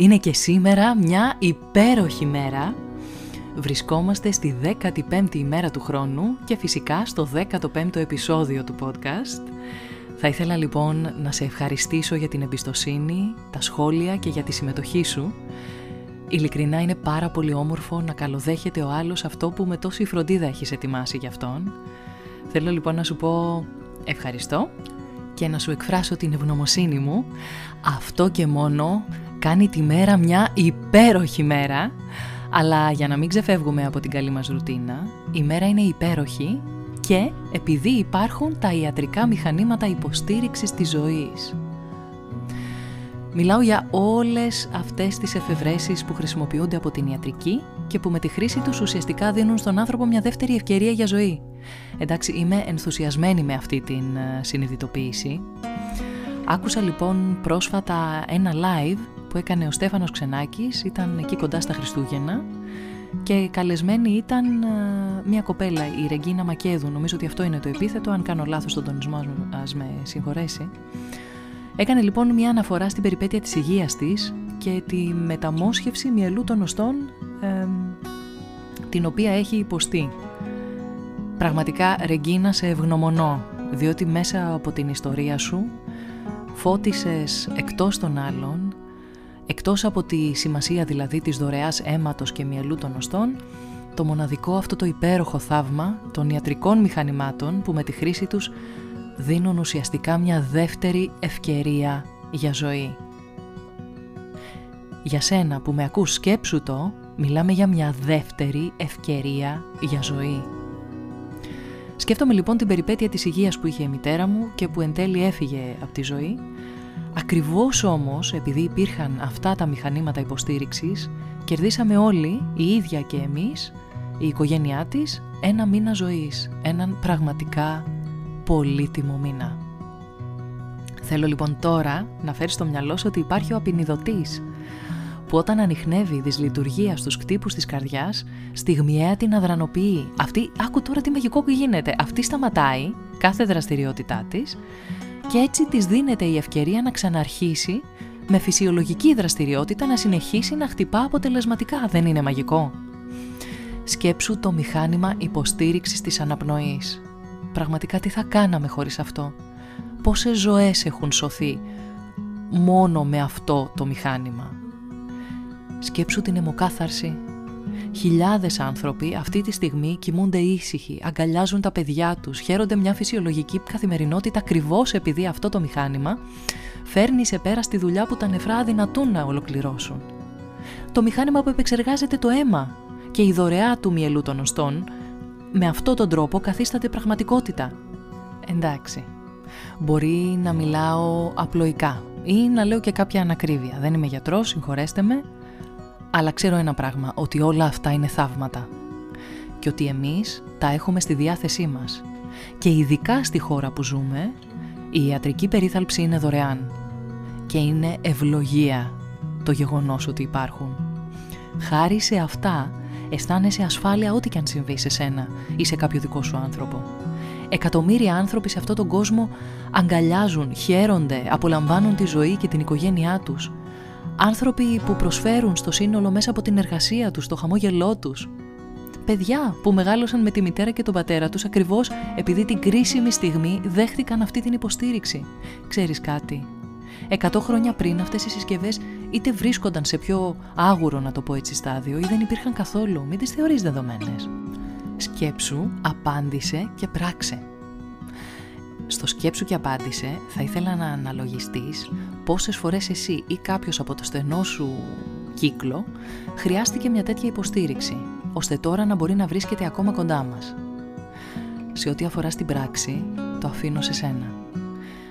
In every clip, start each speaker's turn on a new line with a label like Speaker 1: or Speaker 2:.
Speaker 1: Είναι και σήμερα μια υπέροχη μέρα. Βρισκόμαστε στη 15η ημέρα του χρόνου και φυσικά στο 15ο επεισόδιο του podcast. Θα ήθελα λοιπόν να σε ευχαριστήσω για την εμπιστοσύνη, τα σχόλια και για τη συμμετοχή σου. Ειλικρινά είναι πάρα πολύ όμορφο να καλοδέχεται ο άλλος αυτό που με τόση φροντίδα έχεις ετοιμάσει για αυτόν. Θέλω λοιπόν να σου πω ευχαριστώ και να σου εκφράσω την ευγνωμοσύνη μου. Αυτό και μόνο κάνει τη μέρα μια υπέροχη μέρα. Αλλά για να μην ξεφεύγουμε από την καλή μας ρουτίνα, η μέρα είναι υπέροχη και επειδή υπάρχουν τα ιατρικά μηχανήματα υποστήριξης της ζωής. Μιλάω για όλες αυτές τις εφευρέσεις που χρησιμοποιούνται από την ιατρική και που με τη χρήση τους ουσιαστικά δίνουν στον άνθρωπο μια δεύτερη ευκαιρία για ζωή. Εντάξει, είμαι ενθουσιασμένη με αυτή την ε, συνειδητοποίηση. Άκουσα λοιπόν πρόσφατα ένα live που έκανε ο Στέφανος Ξενάκης, ήταν εκεί κοντά στα Χριστούγεννα και καλεσμένη ήταν ε, μια κοπέλα, η Ρεγκίνα Μακέδου, νομίζω ότι αυτό είναι το επίθετο, αν κάνω λάθος στον τονισμό ας με συγχωρέσει. Έκανε λοιπόν μια αναφορά στην περιπέτεια της υγείας της και τη μεταμόσχευση μυελού των οστών την οποία έχει υποστεί. Πραγματικά Ρεγκίνα σε ευγνωμονώ, διότι μέσα από την ιστορία σου φώτισες εκτός των άλλων, εκτός από τη σημασία δηλαδή της δωρεάς αίματος και μυελού των οστών, το μοναδικό αυτό το υπέροχο θαύμα των ιατρικών μηχανημάτων που με τη χρήση τους δίνουν ουσιαστικά μια δεύτερη ευκαιρία για ζωή. Για σένα που με ακούς σκέψου το, μιλάμε για μια δεύτερη ευκαιρία για ζωή. Σκέφτομαι λοιπόν την περιπέτεια της υγείας που είχε η μητέρα μου και που εν τέλει έφυγε από τη ζωή. Ακριβώς όμως επειδή υπήρχαν αυτά τα μηχανήματα υποστήριξης, κερδίσαμε όλοι, η ίδια και εμείς, η οικογένειά της, ένα μήνα ζωής, έναν πραγματικά πολύτιμο μήνα. Θέλω λοιπόν τώρα να φέρεις στο μυαλό σου ότι υπάρχει ο απεινιδωτής, που όταν ανοιχνεύει δυσλειτουργία στους κτύπους της καρδιάς, στιγμιαία την αδρανοποιεί. Αυτή, άκου τώρα τι μαγικό που γίνεται, αυτή σταματάει κάθε δραστηριότητά της και έτσι της δίνεται η ευκαιρία να ξαναρχίσει με φυσιολογική δραστηριότητα να συνεχίσει να χτυπά αποτελεσματικά. Δεν είναι μαγικό. Σκέψου το μηχάνημα υποστήριξης της αναπνοής. Πραγματικά τι θα κάναμε χωρίς αυτό; Πόσες ζωές έχουν σωθεί μόνο με αυτό το μηχάνημα; Σκέψου την αιμοκάθαρση. Χιλιάδες άνθρωποι αυτή τη στιγμή κοιμούνται ήσυχοι, αγκαλιάζουν τα παιδιά τους, χαίρονται μια φυσιολογική καθημερινότητα ακριβώς επειδή αυτό το μηχάνημα φέρνει σε πέρα στη δουλειά που τα νεφρά αδυνατούν να ολοκληρώσουν. Το μηχάνημα που επεξεργάζεται το αίμα και η δωρεά του μυελού των οστών με αυτόν τον τρόπο καθίσταται πραγματικότητα. Εντάξει, μπορεί να μιλάω απλοϊκά ή να λέω και κάποια ανακρίβεια. Δεν είμαι γιατρός, συγχωρέστε με, αλλά ξέρω ένα πράγμα, ότι όλα αυτά είναι θαύματα και ότι εμείς τα έχουμε στη διάθεσή μας. Και ειδικά στη χώρα που ζούμε, η ιατρική περίθαλψη είναι δωρεάν και είναι ευλογία το γεγονός ότι υπάρχουν. Χάρη σε αυτά αισθάνεσαι ασφάλεια ό,τι και αν συμβεί σε σένα ή σε κάποιο δικό σου άνθρωπο. Εκατομμύρια άνθρωποι σε αυτόν τον κόσμο αγκαλιάζουν, χαίρονται, απολαμβάνουν τη ζωή και την οικογένειά τους Άνθρωποι που προσφέρουν στο σύνολο μέσα από την εργασία τους, το χαμόγελό τους. Παιδιά που μεγάλωσαν με τη μητέρα και τον πατέρα τους ακριβώς επειδή την κρίσιμη στιγμή δέχτηκαν αυτή την υποστήριξη. Ξέρεις κάτι, Εκατό χρόνια πριν αυτές οι συσκευές είτε βρίσκονταν σε πιο άγουρο να το πω έτσι στάδιο ή δεν υπήρχαν καθόλου, μην τις θεωρείς δεδομένες. Σκέψου, απάντησε και πράξε. Στο σκέψου και απάντησε θα ήθελα να αναλογιστείς πόσες φορές εσύ ή κάποιος από το στενό σου κύκλο χρειάστηκε μια τέτοια υποστήριξη, ώστε τώρα να μπορεί να βρίσκεται ακόμα κοντά μας. Σε ό,τι αφορά στην πράξη, το αφήνω σε σένα.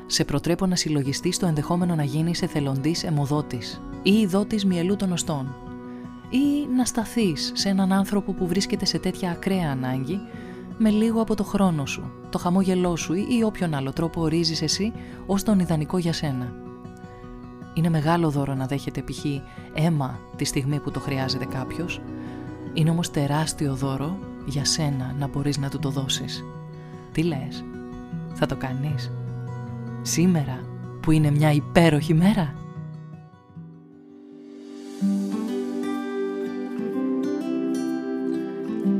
Speaker 1: Σε προτρέπω να συλλογιστείς το ενδεχόμενο να γίνεις εθελοντής αιμοδότης ή ειδότης μυελού των οστών ή να σταθείς σε έναν άνθρωπο που βρίσκεται σε τέτοια ακραία ανάγκη με λίγο από το χρόνο σου, το χαμόγελό σου ή όποιον άλλο τρόπο ορίζεις εσύ ως τον ιδανικό για σένα. Είναι μεγάλο δώρο να δέχεται π.χ. αίμα τη στιγμή που το χρειάζεται κάποιος. Είναι όμως τεράστιο δώρο για σένα να μπορείς να του το δώσεις. Τι λες, θα το κάνεις; Σήμερα που είναι μια υπέροχη μέρα;